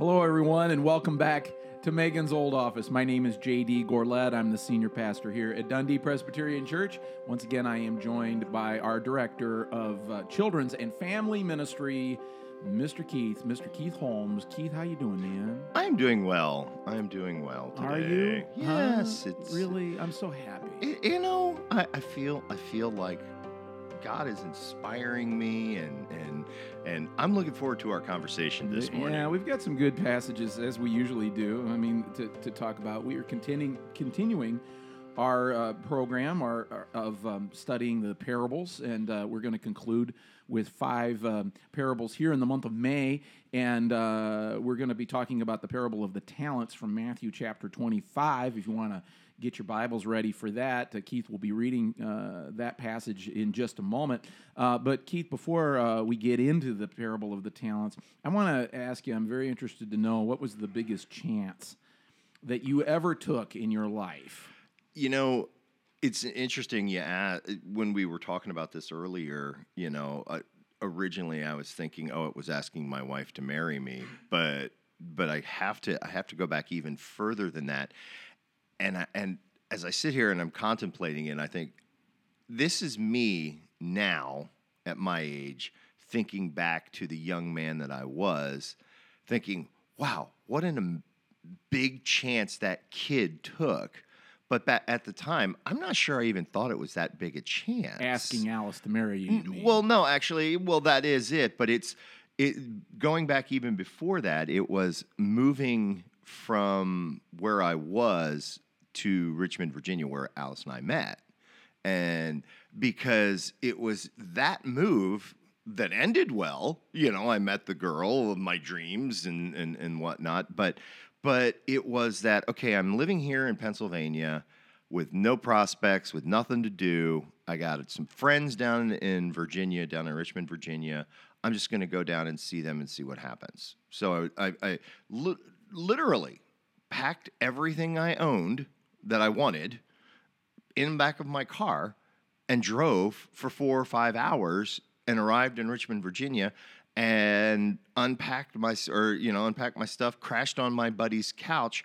Hello, everyone, and welcome back to Megan's Old Office. My name is JD Gorlett. I'm the senior pastor here at Dundee Presbyterian Church. Once again, I am joined by our director of uh, children's and family ministry, Mr. Keith, Mr. Keith Holmes. Keith, how you doing, man? I am doing well. I am doing well today. Are you? Yes, Huh? it's really. I'm so happy. Y- You know, I, I feel I feel like God is inspiring me, and and and I'm looking forward to our conversation this morning. Yeah, we've got some good passages as we usually do. I mean, to, to talk about. We are continuing continuing our uh, program our, our- of um, studying the parables, and uh, we're going to conclude with five um, parables here in the month of May. And uh, we're going to be talking about the parable of the talents from Matthew chapter 25. If you want to get your Bibles ready for that, uh, Keith will be reading uh, that passage in just a moment. Uh, but, Keith, before uh, we get into the parable of the talents, I want to ask you I'm very interested to know what was the biggest chance that you ever took in your life? You know, it's interesting. Asked, when we were talking about this earlier. You know, uh, originally I was thinking, oh, it was asking my wife to marry me, but but I have to I have to go back even further than that. And I, and as I sit here and I'm contemplating it, I think this is me now at my age thinking back to the young man that I was, thinking, wow, what an big chance that kid took. But at the time, I'm not sure I even thought it was that big a chance. Asking Alice to marry you. mean. Well, no, actually, well, that is it. But it's it going back even before that. It was moving from where I was to Richmond, Virginia, where Alice and I met, and because it was that move that ended well. You know, I met the girl of my dreams and and and whatnot. But but it was that okay. I'm living here in Pennsylvania with no prospects, with nothing to do. I got some friends down in Virginia, down in Richmond, Virginia. I'm just going to go down and see them and see what happens. So I, I, I li- literally packed everything I owned that I wanted in the back of my car and drove for four or five hours and arrived in Richmond, Virginia, and unpacked my or you know unpacked my stuff, crashed on my buddy's couch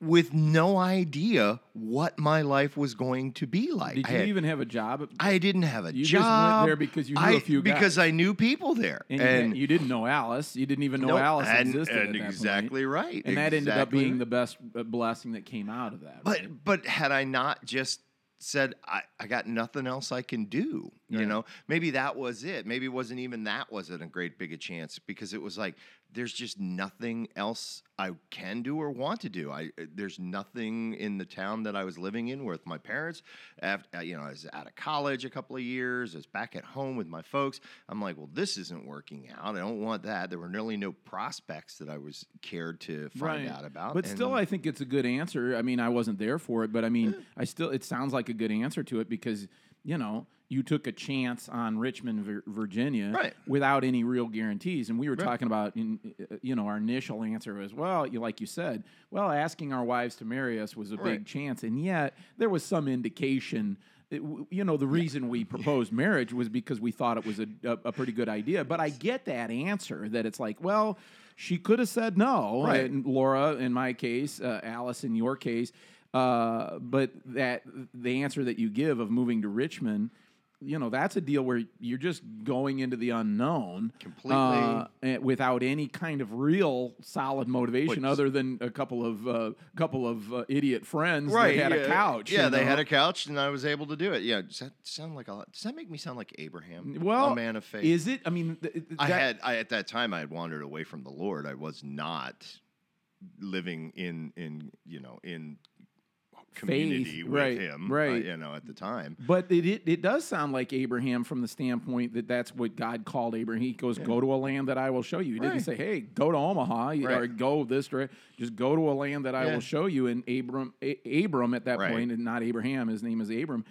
with no idea what my life was going to be like. Did I you had- even have a job? I didn't have a job. You just went there because you knew I- a few guys. because I knew people there, and, and, you, you didn't know Alice. You didn't even know Alice and, existed. and that point. exactly right. And that ended up being the best uh, blessing that came out of that. But right? but had I not just said I, I got nothing else I can do, you Right. know, maybe that was it. Maybe it wasn't even that wasn't a great big a chance because it was like there's just nothing else I can do or want to do. I uh, there's nothing in the town that I was living in with my parents. After uh, you know, I was out of college a couple of years. I was back at home with my folks. I'm like, well, this isn't working out. I don't want that. There were really no prospects that I was cared to find out about. But And- still, I think it's a good answer. I mean, I wasn't there for it, but I mean, I still it sounds like a good answer to it because you know you took a chance on Richmond, Virginia, Right. without any real guarantees. And we were talking about, in, uh, you know, our initial answer was, well, you like you said, well, asking our wives to marry us was a big chance, and yet there was some indication. it You know, the reason we proposed marriage was because we thought it was a, a, a pretty good idea. But I get that answer that it's like, well, she could have said no. Right. And Laura, in my case, uh, Alice, in your case. Uh, but that the answer that you give of moving to Richmond, you know, that's a deal where you're just going into the unknown Completely. uh, without any kind of real solid motivation Wait, other than a couple of uh, couple of uh, idiot friends that had yeah. a couch. Yeah, they know? had a couch, and I was able to do it. Yeah, does that sound like a lot? Does that make me sound like Abraham? well, a man of faith. Is it? I mean, th- th- I that- had I at that time I had wandered away from the Lord. I was not living in in you know in community with right, Him. uh, right. you know, at the time. But it, it it does sound like Abraham from the standpoint that that's what God called Abraham. He goes, "Go to a land that I will show you." He didn't say, "Hey, go to Omaha you- or go this direction." Just go to a land that I Yeah. will show you. And Abram, A- Abram at that Right. point, and not Abraham. His name is Abram.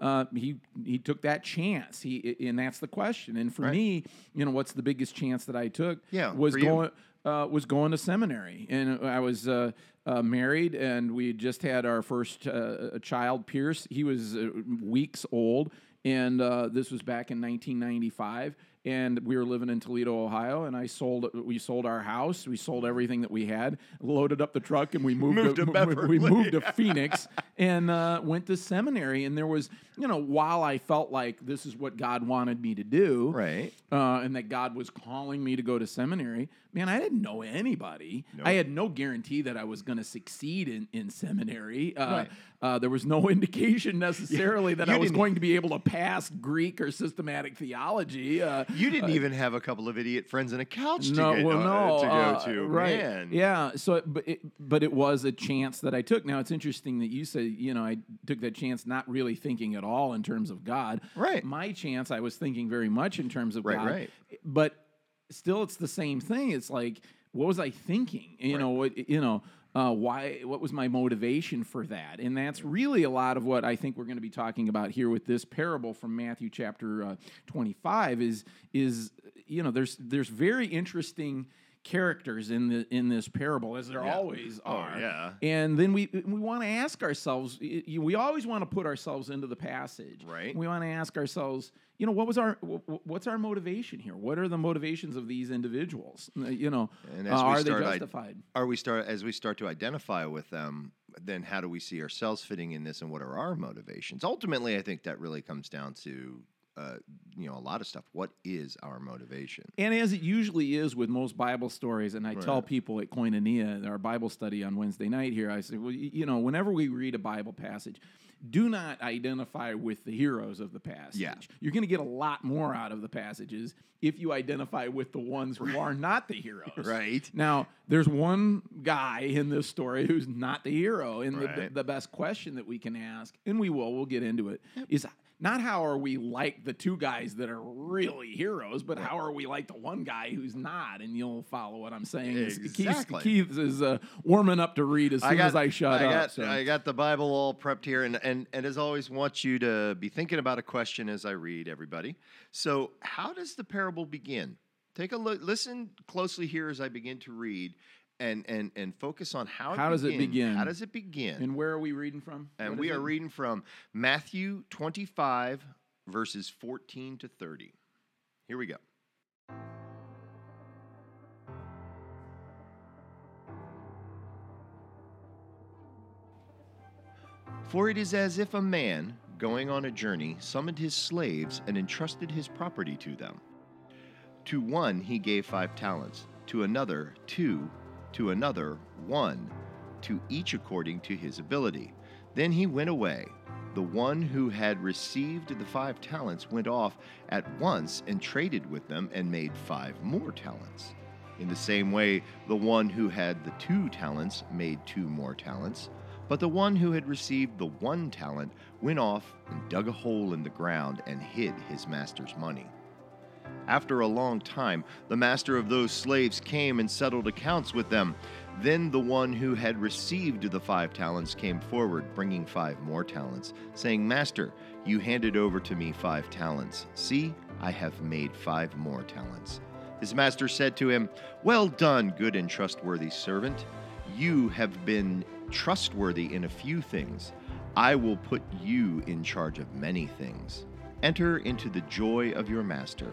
Uh, he he took that chance. He and that's the question. And for Right. me, you know, what's the biggest chance that I took? Yeah, was going uh, was going to seminary, and I was uh, uh, married, and we just had our first uh, child, Pierce. He was uh, weeks old, and uh, this was back in 1995. And we were living in Toledo, Ohio, and I sold we sold our house, we sold everything that we had, loaded up the truck, and we moved, Moved to we- Beverly. we moved to Phoenix and uh, went to seminary. And there was, you know, while I felt like this is what God wanted me to do, Right. uh, and that God was calling me to go to seminary, man, I didn't know anybody. I had no guarantee that I was going to succeed in, in seminary. Uh, Right. Uh, there was no indication necessarily that you I was going to be able to pass Greek or systematic theology. Uh, You didn't even have a couple of idiot friends and a couch no, to, get, well, uh, no, to go uh, to. right? Man. Yeah. So, but it, but it was a chance that I took. Now it's interesting that you say, you know, I took that chance, not really thinking at all in terms of God. Right. My chance, I was thinking very much in terms of Right, God. right. But still, it's the same thing. It's like, what was I thinking? You know, what you know. Uh, why? What was my motivation for that? And that's really a lot of what I think we're going to be talking about here with this parable from Matthew chapter uh, twenty-five. Is is you know there's there's very interesting characters in the in this parable as there Yeah. always Oh, are. yeah. And then we we want to ask ourselves. We always want to put ourselves into the passage. Right. We want to ask ourselves. You know, what was our wh- wh- what's our motivation here? What are the motivations of these individuals? Uh, You know, And uh, as we are they start id- justified? Are we start as we start to identify with them? Then how do we see ourselves fitting in this, and what are our motivations? Ultimately, I think that really comes down to uh, you know a lot of stuff. What is our motivation? And as it usually is with most Bible stories, and I tell people at Koinonia, our Bible study on Wednesday night here, I say, well, you know, whenever we read a Bible passage, do not identify with the heroes of the passage. Yeah. You're going to get a lot more out of the passages if you identify with the ones who are not the heroes. Right. Now, there's one guy in this story who's not the hero. And the, Right. the best question that we can ask, and we will, we'll get into it, is not how are we like the two guys that are really heroes, but how are we like the one guy who's not? And you'll follow what I'm saying. Exactly. Keith, Keith is uh, warming up to read as soon as I shut I up. Got, so. I got the Bible all prepped here, and, and and as always, want you to be thinking about a question as I read, everybody. So, how does the parable begin? Take a look, listen closely here as I begin to read, and and and focus on how. How does it begin? How does it begin? and where are we reading from? And What we are it? reading from Matthew 25, verses 14 to 30. Here we go. For it is as if a man, going on a journey, summoned his slaves and entrusted his property to them. To one he gave five talents, to another two, to another one, to each according to his ability. Then he went away. The one who had received the five talents went off at once and traded with them and made five more talents. In the same way, the one who had the two talents made two more talents. But the one who had received the one talent went off and dug a hole in the ground and hid his master's money. After a long time, the master of those slaves came and settled accounts with them. Then the one who had received the five talents came forward, bringing five more talents, saying, Master, you handed over to me five talents. See, I have made five more talents. His master said to him, Well done, good and trustworthy servant. You have been trustworthy in a few things. I will put you in charge of many things. Enter into the joy of your master.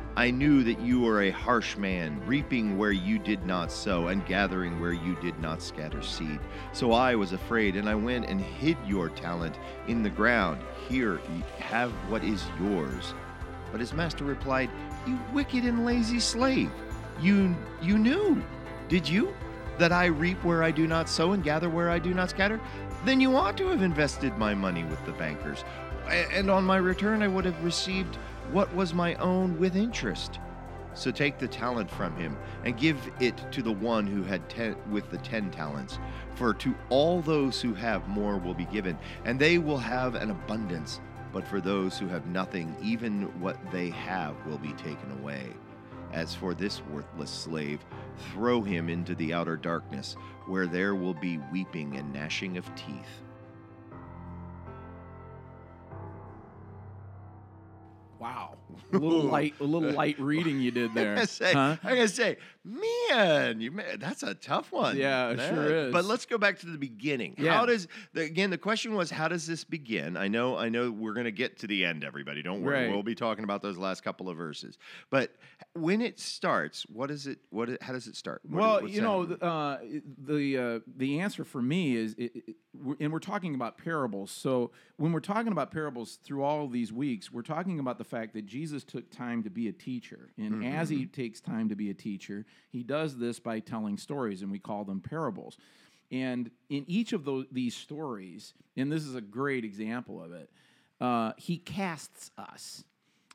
I knew that you are a harsh man, reaping where you did not sow, and gathering where you did not scatter seed. So I was afraid, and I went and hid your talent in the ground. Here, have what is yours. But his master replied, You wicked and lazy slave, you you knew, did you, that I reap where I do not sow and gather where I do not scatter? Then you ought to have invested my money with the bankers, and on my return I would have received what was my own with interest. So take the talent from him and give it to the one who had ten, with the ten talents. For to all those who have more will be given, and they will have an abundance. But for those who have nothing, even what they have will be taken away. As for this worthless slave, throw him into the outer darkness, where there will be weeping and gnashing of teeth. Wow, a little light, a little light reading you did I there. gotta say, huh? I gotta say, man, you ma- that's a tough one. Yeah, it sure is. But let's go back to the beginning. Yeah. How does the, again? The question was, how does this begin? I know, I know, we're gonna get to the end. Everybody, don't worry. Right. We'll be talking about those last couple of verses. But when it starts, what is it? What? How does it start? What- Well, you know, uh, the uh, the answer for me is, it, it, and we're talking about parables. So when we're talking about parables through all these weeks, we're talking about the fact that Jesus took time to be a teacher, and as he takes time to be a teacher, he does this by telling stories, and we call them parables. And in each of those these stories, and this is a great example of it, uh, he casts us.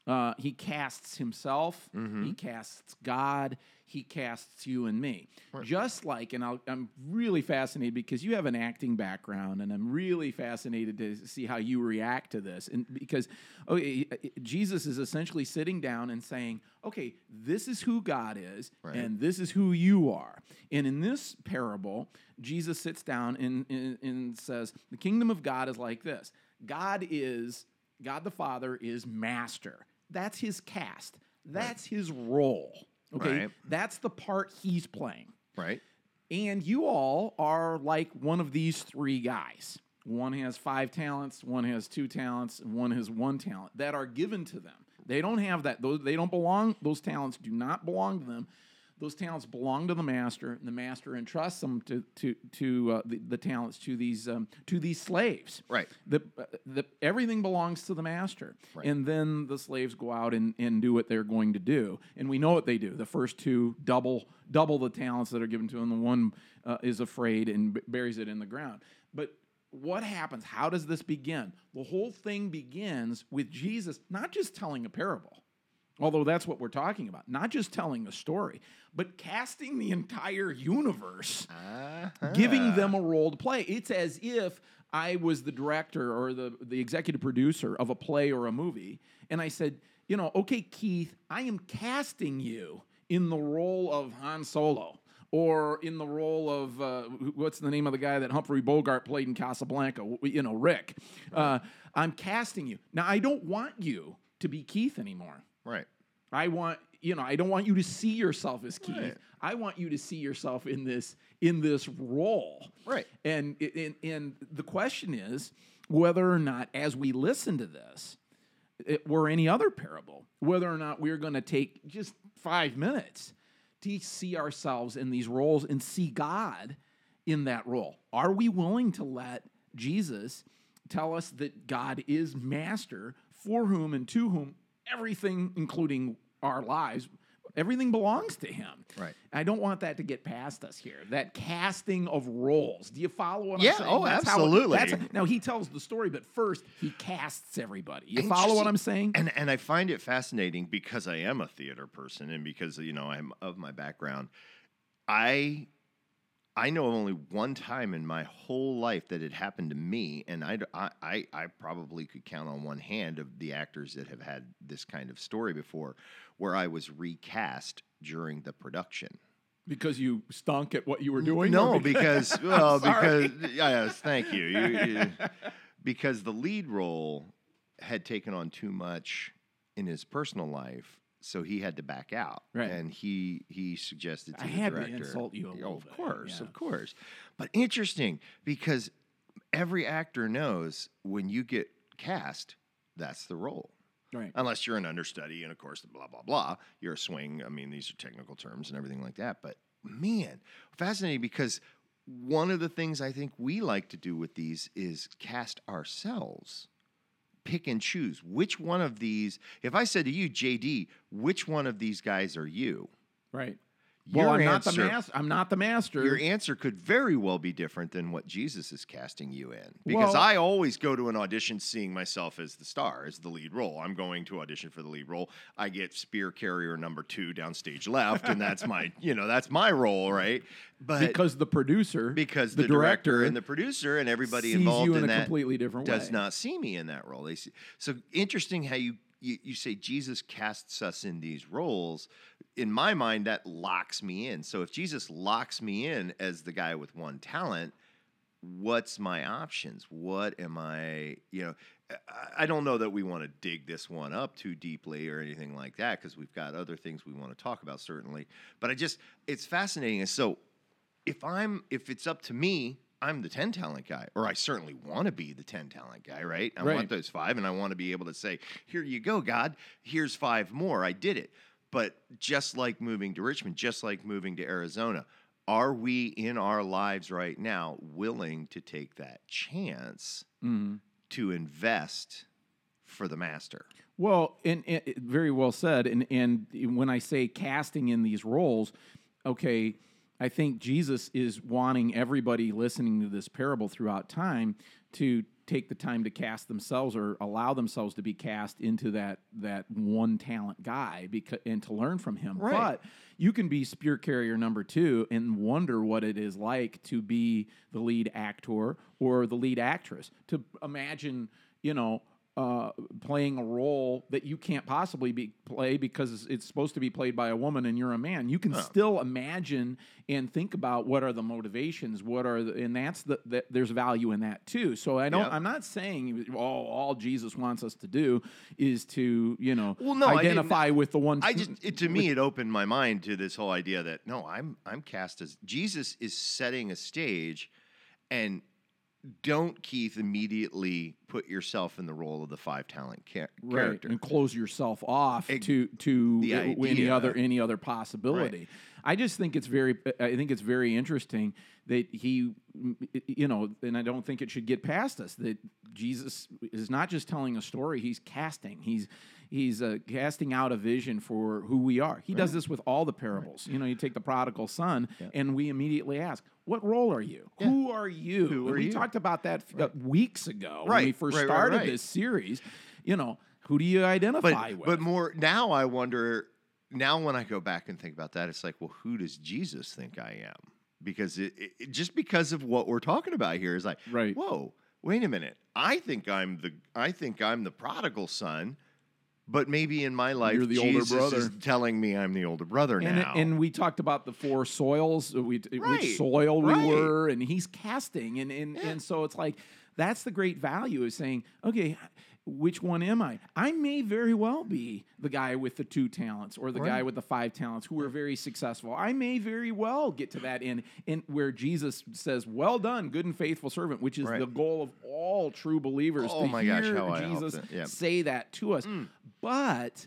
Uh, he casts himself. He casts God. He casts you and me. Just like, and I'll, I'm really fascinated because you have an acting background, and I'm really fascinated to see how you react to this. And because oh, okay, Jesus is essentially sitting down and saying, "Okay, this is who God is, and this is who you are." And in this parable, Jesus sits down and, and, and says, "The kingdom of God is like this. God is." God the Father is master. That's his cast. That's his role. Okay. Right. That's the part he's playing. right? And you all are like one of these three guys. One has five talents, one has two talents, and one has one talent that are given to them. They don't have that. Those they don't belong. Those talents do not belong to them. Those talents belong to the master, and the master entrusts them to to to uh, the, the talents to these um, to these slaves. Right. The, uh, the everything belongs to the master, and then the slaves go out and, and do what they're going to do, and we know what they do. The first two double double the talents that are given to them. The one uh, is afraid and b- buries it in the ground. But what happens? How does this begin? The whole thing begins with Jesus not just telling a parable, although that's what we're talking about, not just telling a story, but casting the entire universe Uh-huh. giving them a role to play. It's as if I was the director or the, the executive producer of a play or a movie, and I said, you know, okay, Keith, I am casting you in the role of Han Solo. Or in the role of uh, what's the name of the guy that Humphrey Bogart played in Casablanca? You know, Rick. Uh, I'm casting you now. I don't want you to be Keith anymore. Right. I want you know I don't want you to see yourself as Keith. Right. I want you to see yourself in this in this role. Right. And and and the question is whether or not as we listen to this it, or any other parable, whether or not we're going to take just 5 minutes to see ourselves in these roles and see God in that role. Are we willing to let Jesus tell us that God is master for whom and to whom everything, including our lives, everything belongs to him. Right. I don't want that to get past us here. That casting of roles. Do you follow what Yeah, I'm saying? Yeah, oh, it- absolutely. that's- now he tells the story, but first he casts everybody. You follow what I'm saying? And and I find it fascinating because I am a theater person and because you know I'm of my background. I I know of only one time in my whole life that it happened to me, and I, I, I, I probably could count on one hand of the actors that have had this kind of story before, where I was recast during the production. because you stunk at what you were doing? No, because well, because yes, thank you. You, you. Because the lead role had taken on too much in his personal life, so he had to back out. Right. And he he suggested to I the had to insult you Oh, of bit, course, yeah. of course. But interesting because every actor knows when you get cast, that's the role right. unless you're an understudy and of course blah blah blah you're a swing i mean these are technical terms and everything like that but man fascinating because one of the things i think we like to do with these is cast ourselves pick and choose which one of these if i said to you jd which one of these guys are you Right. Well, I'm not the answer- master. I'm not the master. your answer could very well be different than what Jesus is casting you in. Because Well- I always go to an audition seeing myself as the star, as the lead role. I'm going to audition for the lead role. I get spear carrier number two downstage left, and that's my, you know, that's my role, right? But because the producer, because the, the, director, director, and the producer and everybody involved in, in that completely different does way. not see me in that role. They see, so interesting how you you, you say Jesus casts us in these roles, in my mind, that locks me in. So if Jesus locks me in as the guy with one talent, what's my options? What am I, you know, I- don't know that we want to dig this one up too deeply or anything like that because we've got other things we want to talk about certainly. But I just it's fascinating. And so if I'm if it's up to me, I'm the 10 talent guy, or I certainly want to be the 10 talent guy, right? I Right. want those five, and I want to be able to say, Here you go, God, here's five more. I did it. But just like moving to Richmond, just like moving to Arizona, are we in our lives right now willing to take that chance Mhm. to invest for the master? Well, and, and very well said. And and when I say casting in these roles, okay, I think Jesus is wanting everybody listening to this parable throughout time to take the time to cast themselves or allow themselves to be cast into that that one talent guy because and to learn from him. Right. But you can be spear carrier number two and wonder what it is like to be the lead actor or the lead actress. To imagine, you know, uh, playing a role that you can't possibly be play because it's supposed to be played by a woman and you're a man. You can still imagine and think about what are the motivations, what are the, and that's the, that there's value in that too. So I don't. Yeah. I'm not saying all all Jesus wants us to do is to you know Well, no, identify with the one. I just it, to me it opened my mind to this whole idea that no, I'm I'm cast as Jesus is setting a stage, and don't Keith immediately put yourself in the role of the five talent right character. and close yourself off Ex- to to any other any other possibility. I just think it's very I think it's very interesting that he you know and I don't think it should get past us that Jesus is not just telling a story he's casting he's he's uh, casting out a vision for who we are. He does this with all the parables. You know, you take the prodigal son and we immediately ask, what role are you? Who are you? Who are we you? talked about that uh, weeks ago when we first right, right, started right. this series, you know, who do you identify but with? but more now I wonder now when I go back and think about that it's like well who does Jesus think I am because it- it- just because of what we're talking about here is like Right. whoa wait a minute I think I'm the I think I'm the prodigal son but maybe in my life You're the older Jesus brother. is telling me I'm the older brother and, now. and we talked about the four soils, uh, we, Right, which soil we were, and he's casting, and and, and so it's like that's the great value of saying, okay, which one am I? I may very well be the guy with the two talents or the guy with the five talents who are very successful. I may very well get to that end, in where Jesus says, "Well done, good and faithful servant," which is Right. the goal of all true believers. Oh to my gosh, how I hope Jesus that- yeah. say that to us, mm. but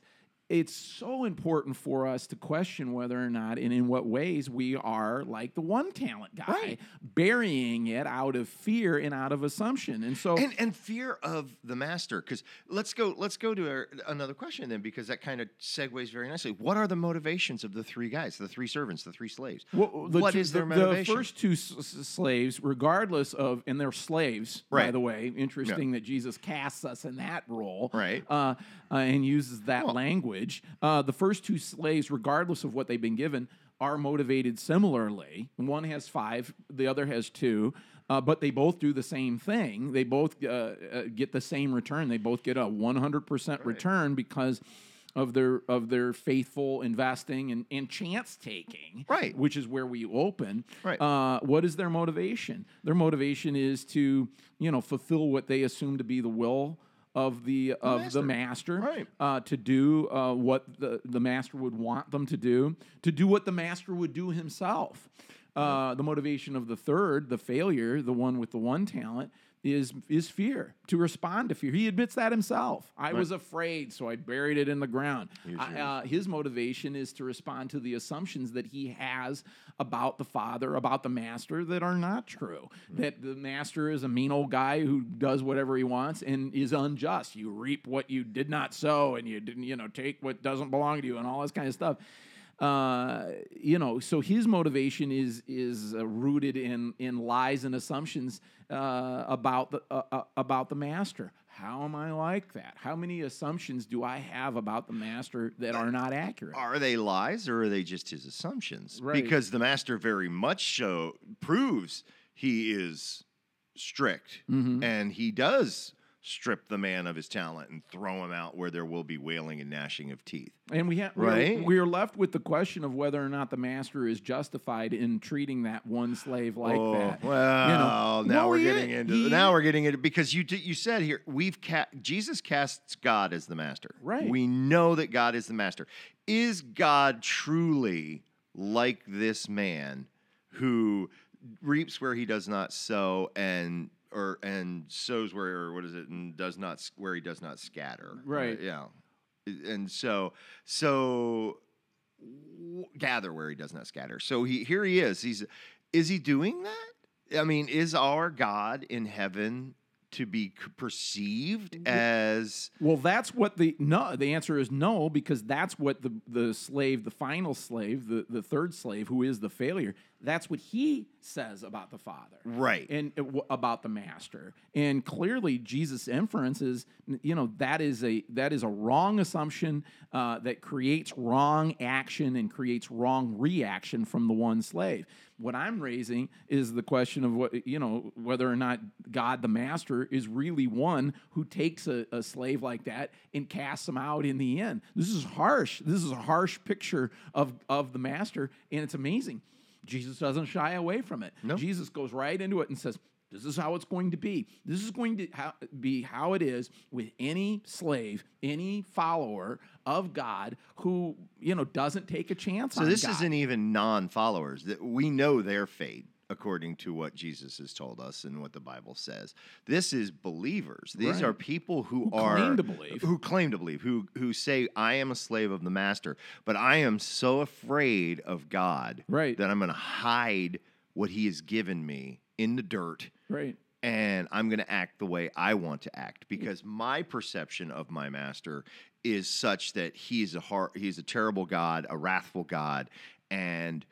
it's so important for us to question whether or not and in what ways we are like the one talent guy, Right. burying it out of fear and out of assumption. And so, and and fear of the master because let's go let's go to our, another question then because that kind of segues very nicely what are the motivations of the three guys the three servants the three slaves Well, the what two- is their the, motivation The first two s- s- slaves, regardless of, and they're slaves, by the way. Interesting that Jesus casts us in that role, Right. Uh, uh, and uses that Well- language. Uh, the first two slaves, regardless of what they've been given, are motivated similarly. One has five, the other has two. Uh, but they both do the same thing. They both uh, uh, get the same return. They both get a 100% return because of their of their faithful investing and, and chance taking Right. which is where we open. Right. Uh, what is their motivation? Their motivation is to, you know, fulfill what they assume to be the will of the of the master. Right. Uh, to do uh, what the the master would want them to do. To do what the master would do himself. Uh, the motivation of the third, the failure, the one with the one talent, is is fear to respond to fear. He admits that himself. I was afraid, so I buried it in the ground. I- uh, his motivation is to respond to the assumptions that he has about the father, about the master, that are not true. That the master is a mean old guy who does whatever he wants and is unjust. You reap what you did not sow, and you didn't, you know, take what doesn't belong to you, and all this kind of stuff uh, you know, so his motivation is is uh, rooted in in lies and assumptions uh, about the uh, uh, about the master. How am I like that? How many assumptions do I have about the master that are not accurate? are they lies or are they just his assumptions Right. because the master very much so proves he is strict Mm-hmm. and he does strip the man of his talent and throw him out where there will be wailing and gnashing of teeth. And we have Right? we're, we're left with the question of whether or not the master is justified in treating that one slave like oh, that. well, You know, now well, we're getting into he- now we're getting into because you did- you said here we've ca- Jesus casts God as the master. Right. We know that God is the master. Is God truly like this man who reaps where he does not sow and or and sows where or what is it and does not where he does not scatter. Right. yeah. And so so gather where he does not scatter. So he here he is. He's is he doing that? I mean, is our God in heaven to be perceived as Well, that's what the no. The answer is no because that's what the the slave, the final slave, the the third slave, who is the failure. That's what he says about the father, right? and uh, about the master. And clearly, Jesus' inference is, you know, that is a that is a wrong assumption uh, that creates wrong action and creates wrong reaction from the one slave. What I'm raising is the question of what you know whether or not God the master is really one who takes a, a slave like that and casts him out in the end. This is harsh. This is a harsh picture of of the master, and it's amazing. Jesus doesn't shy away from it. No. Jesus goes right into it and says, This is how it's going to be. This is going to how, be how it is with any slave, any follower of God who, you know, doesn't take a chance on." So this God. isn't even non-followers. That we know their fate according to what Jesus has told us and what the Bible says. This is believers. These Right. are people who, Who are claim to believe. who claim to believe, who who say I am a slave of the master, but I am so afraid of God Right. that I'm going to hide what he has given me in the dirt Right. and I'm going to act the way I want to act because my perception of my master is such that he's a har he's a terrible god, a wrathful god, and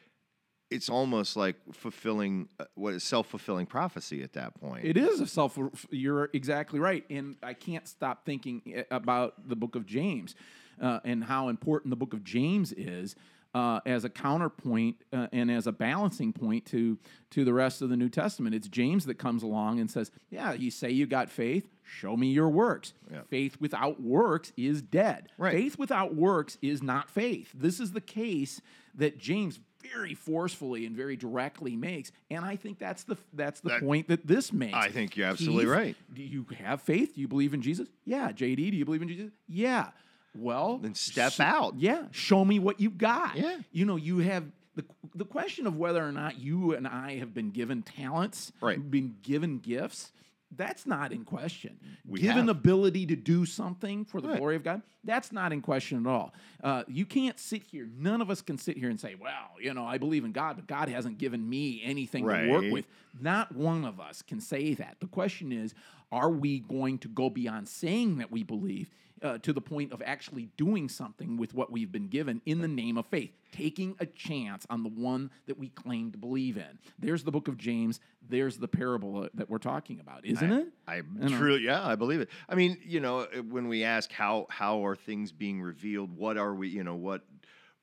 it's almost like fulfilling uh, what is self-fulfilling prophecy at that point. It is a self. You're exactly right, and I can't stop thinking eh, about the Book of James uh, and how important the Book of James is uh, as a counterpoint uh, and as a balancing point to to the rest of the New Testament. It's James that comes along and says, "Yeah, you say you got faith. Show me your works. Faith without works is dead. Right. Faith without works is not faith. This is the case that James." Very forcefully and very directly makes, and I think that's the that's the That- point that this makes. I think you're absolutely Keith, right. Do you have faith? Do you believe in Jesus? Yeah. JD, do you believe in Jesus? Yeah. Well, Then step sh- out. Yeah. Show me what you got. Yeah. You know, you have the the question of whether or not you and I have been given talents, Right. been given gifts. That's not in question. We given have. ability to do something for the Right. glory of God, that's not in question at all. Uh, you can't sit here. None of us can sit here and say, "Well, you know, I believe in God, but God hasn't given me anything to work with." Not one of us can say that. The question is, are we going to go beyond saying that we believe uh, to the point of actually doing something with what we've been given in the name of faith, taking a chance on the one that we claim to believe in? There's the book of James. There's the parable uh, that we're talking about, isn't it? I know. truly, yeah, I believe it. I mean, you know, uh, when we ask how how are things being revealed, what are we, you know, what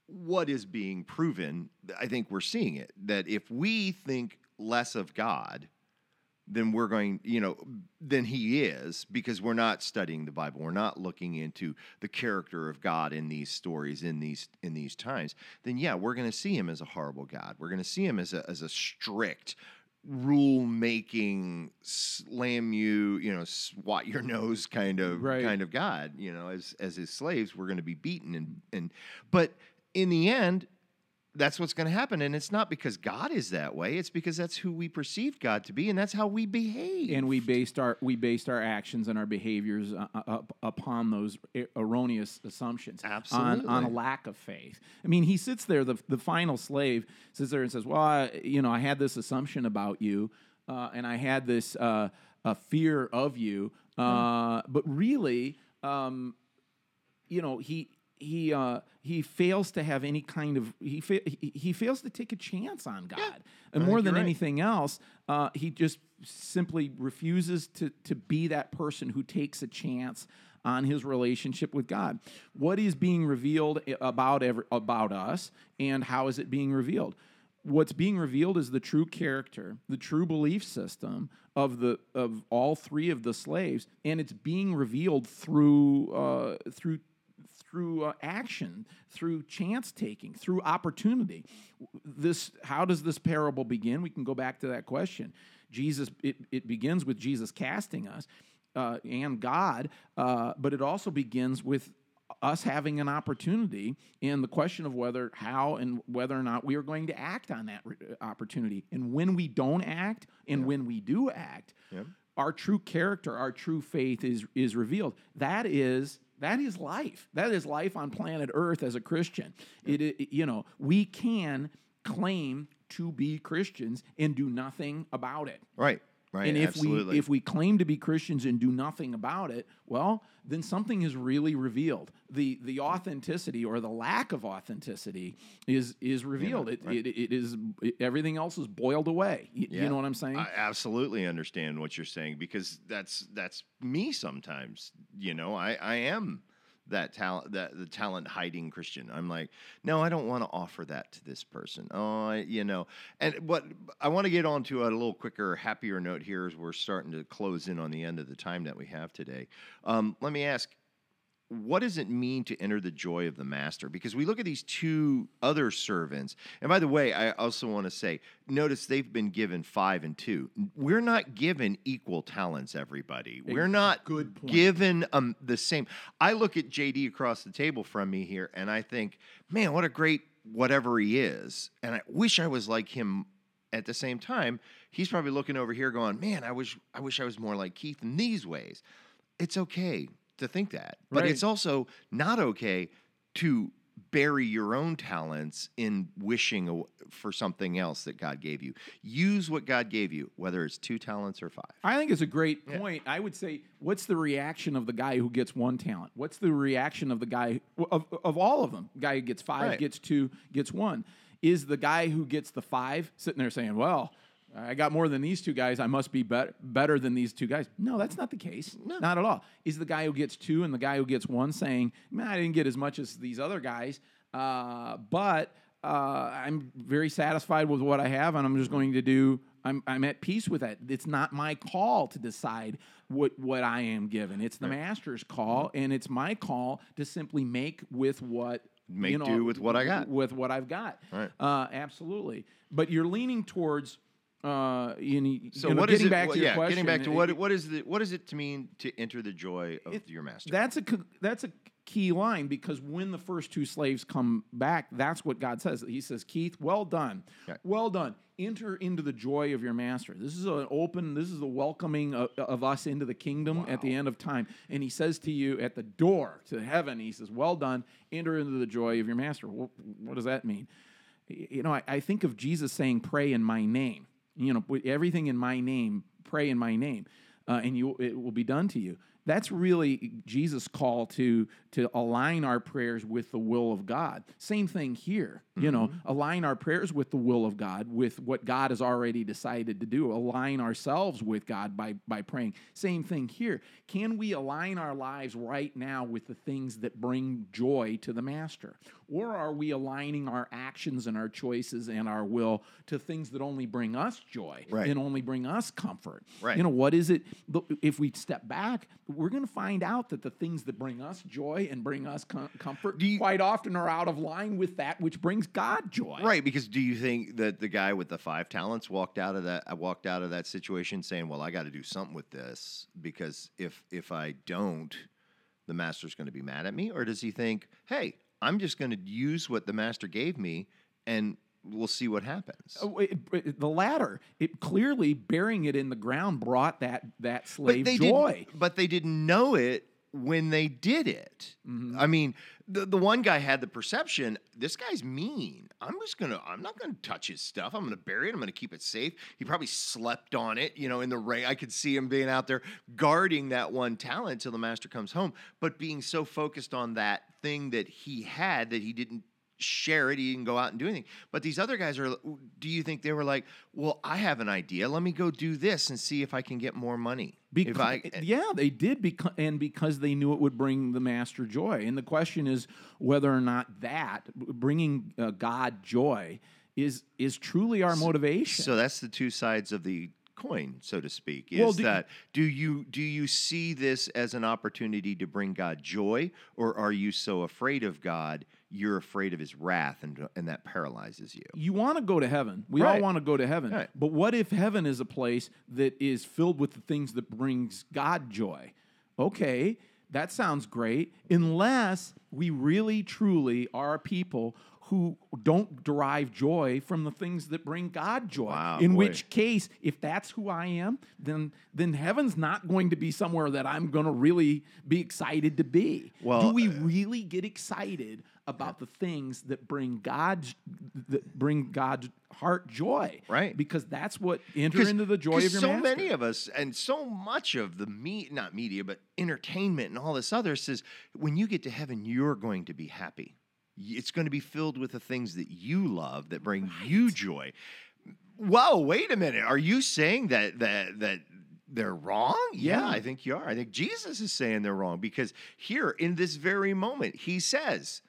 what is being proven? I think we're seeing it. That if we think less of God, then we're going, you know, than He is, because we're not studying the Bible. We're not looking into the character of God in these stories, in these in these times. Then yeah, we're going to see Him as a horrible God. We're going to see Him as a as a strict rule making slam you you know swat your nose kind of Right. kind of god you know as as his slaves we're going to be beaten and and but in the end that's what's going to happen and it's not because god is that way it's because that's who we perceive god to be and that's how we behave. And we based our we based our actions and our behaviors uh, uh, up, upon those er- erroneous assumptions on, on a lack of faith. I mean he sits there the, the final slave sits there and says well I, you know i had this assumption about you uh, and i had this uh, a fear of you uh, but really um, you know he he uh, he fails to have any kind of he fa- he, he fails to take a chance on God, and I more than right. anything else, uh, he just simply refuses to to be that person who takes a chance on his relationship with God. What is being revealed about every, about us, and how is it being revealed? what's being revealed is the true character, the true belief system of the of all three of the slaves, and it's being revealed through uh, through through uh, action, through chance taking, through opportunity. This how does this parable begin? We can go back to that question. Jesus it, it begins with Jesus casting us uh, and God, uh, but it also begins with us having an opportunity and the question of whether how and whether or not we are going to act on that re- opportunity and when we don't act and yeah. when we do act yeah. Our true character our true faith is is revealed. That is that is life. That is life on planet earth as a christian. It, it you know we can claim to be christians and do nothing about it. Right Right, and if absolutely. we if we claim to be Christians and do nothing about it, well, then something is really revealed. the The authenticity or the lack of authenticity is is revealed. Yeah, right. it, it, it is it, everything else is boiled away. Yeah. You know what I'm saying? I absolutely understand what you're saying because that's that's me sometimes. You know, I I am that talent that the talent hiding christian. I'm like no i don't want to offer that to this person. Oh I, you know and what i want to get on to a little quicker happier note here as we're starting to close in on the end of the time that we have today. Um, let me ask what does it mean to enter the joy of the master? Because we look at these two other servants. And by the way, I also want to say, notice they've been given five and two. We're not given equal talents, everybody. We're not Good given um, the same. I look at JD across the table from me here and I think, man, what a great whatever he is. And I wish I was like him at the same time. He's probably looking over here going, man, I wish I wish I was more like Keith in these ways. It's okay to think that. But right. it's also not okay to bury your own talents in wishing for something else that God gave you. Use what God gave you, whether it's two talents or five. I think it's a great point. Yeah. I would say, what's the reaction of the guy who gets one talent? What's the reaction of the guy of, of all of them? Guy who gets five, right. gets two, gets one. Is the guy who gets the five sitting there saying, "Well, I got more than these two guys. I must be, better than these two guys. No, that's not the case. No. Not at all. Is the guy who gets two and the guy who gets one saying, Man, I didn't get as much as these other guys, uh, but uh, I'm very satisfied with what I have, and I'm just going to do. I'm, I'm at peace with that. It's not my call to decide what what I am given. It's the right. master's call, and it's my call to simply make with what make you know, do with what I got. With what I've got. Right. Uh, absolutely. But you're leaning towards uh, you so you know, what getting is it, back well, to your yeah, question, getting back to what what is the what does it to mean to enter the joy of it, your master? That's a that's a key line because when the first two slaves come back, that's what God says. He says, "Keith, well done, okay. well done. Enter into the joy of your master." This is an open. This is a welcoming of, of us into the kingdom wow. at the end of time. And He says to you at the door to heaven, He says, "Well done. Enter into the joy of your master." Well, what does that mean? You know, I, I think of Jesus saying, "Pray in my name." You know, everything in my name, pray in my name, uh, and you it will be done to you. That's really Jesus' call to to align our prayers with the will of God. Same thing here, mm-hmm. you know, mm-hmm. align our prayers with the will of God, with what God has already decided to do. Align ourselves with God by by praying. Same thing here. Can we align our lives right now with the things that bring joy to the Master, or are we aligning our actions and our choices and our will to things that only bring us joy right. and only bring us comfort? Right. You know, what is it? If we step back, we're going to find out that the things that bring us joy and bring us com- comfort you, quite often are out of line with that which brings God joy. Right, because do you think that the guy with the five talents walked out of that I walked out of that situation saying, "Well, I got to do something with this because if if I don't, the master's going to be mad at me?" Or does he think, "Hey, I'm just going to use what the master gave me and we'll see what happens. Oh, it, it, the latter, it clearly burying it in the ground brought that that slave but joy. But they didn't know it when they did it. Mm-hmm. I mean, the, the one guy had the perception, this guy's mean. I'm just gonna, I'm not gonna touch his stuff. I'm gonna bury it. I'm gonna keep it safe. He probably slept on it, you know, in the rain. I could see him being out there guarding that one talent till the master comes home, but being so focused on that thing that he had that he didn't share it. He didn't go out and do anything. But these other guys are, do you think they were like, well, I have an idea. Let me go do this and see if I can get more money? Because, I, yeah, they did, because, and because they knew it would bring the master joy. And the question is whether or not that, bringing uh, God joy, is is truly our motivation. So that's the two sides of the coin, so to speak. Is Well, do- that do you do you see this as an opportunity to bring God joy, or are you so afraid of God you're afraid of His wrath, and and that paralyzes you? you want to go to heaven. We all want to go to heaven. Right. But what if heaven is a place that is filled with the things that brings God joy? Okay, that sounds great. Unless we really truly are a people who don't derive joy from the things that bring God joy. Wow, In boy. which case, if that's who I am, then then heaven's not going to be somewhere that I'm going to really be excited to be. Well, Do we uh, really get excited about the things that bring God's that bring God's heart joy? Right. Because that's what enter into the joy of your so master. many of us and so much of the me not media but entertainment and all this other says when you get to heaven you're going to be happy it's going to be filled with the things that you love that bring you joy. Whoa wait a minute. Are you saying that that that they're wrong? Yeah Yeah. i think you are. I think jesus is saying they're wrong because here in this very moment he says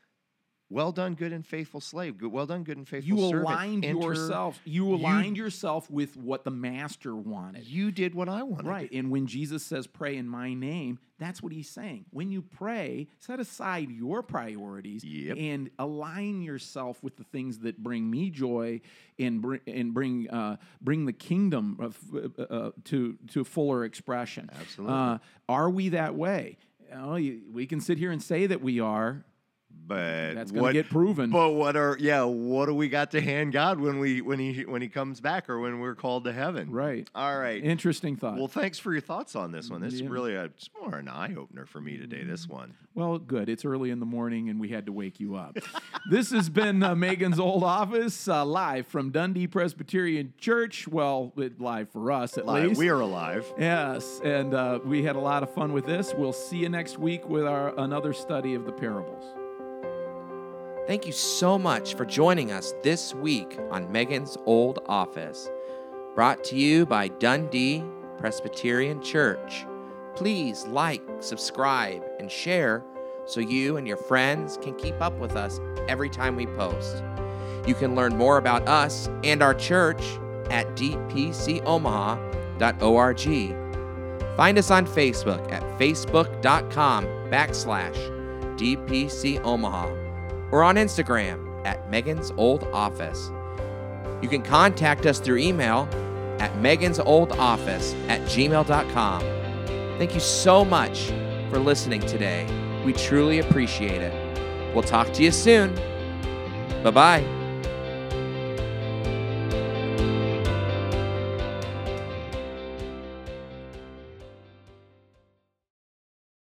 well done good and faithful slave good well done good and faithful you servant. aligned Enter- yourself. You aligned yourself with what the master wanted. you did what i wanted Right. And when Jesus says, pray in my name, that's what he's saying. When you pray, set aside your priorities Yep. and align yourself with the things that bring me joy and bring, and bring, uh, bring the kingdom of, uh, uh, to, to fuller expression. Absolutely. Uh, are we that way? Oh, you, we can sit here and say that we are. But That's gonna what- get proven. But what are yeah? What do we got to hand God when we when he when he comes back or when we're called to heaven? Right. All right. Interesting thought. well, thanks for your thoughts on this one. This is really a it's more an eye opener for me today. This one. Well, good. It's early in the morning and we had to wake you up. this has been uh, Megan's old office, uh, live from Dundee Presbyterian Church. Well, it, live for us at Live. least. We are alive. Yes, and uh, we had a lot of fun with this. We'll see you next week with our another study of the parables. Thank you so much for joining us this week on Megan's Old Office. Brought to you by Dundee Presbyterian Church. Please like, subscribe, and share so you and your friends can keep up with us every time we post. You can learn more about us and our church at dpcomaha.org. Find us on Facebook at facebook.com backslash dpcomaha or on Instagram at Megan's Old Office. You can contact us through email at Megan's Old Office at gmail.com. Thank you so much for listening today. We truly appreciate it. We'll talk to you soon. Bye bye.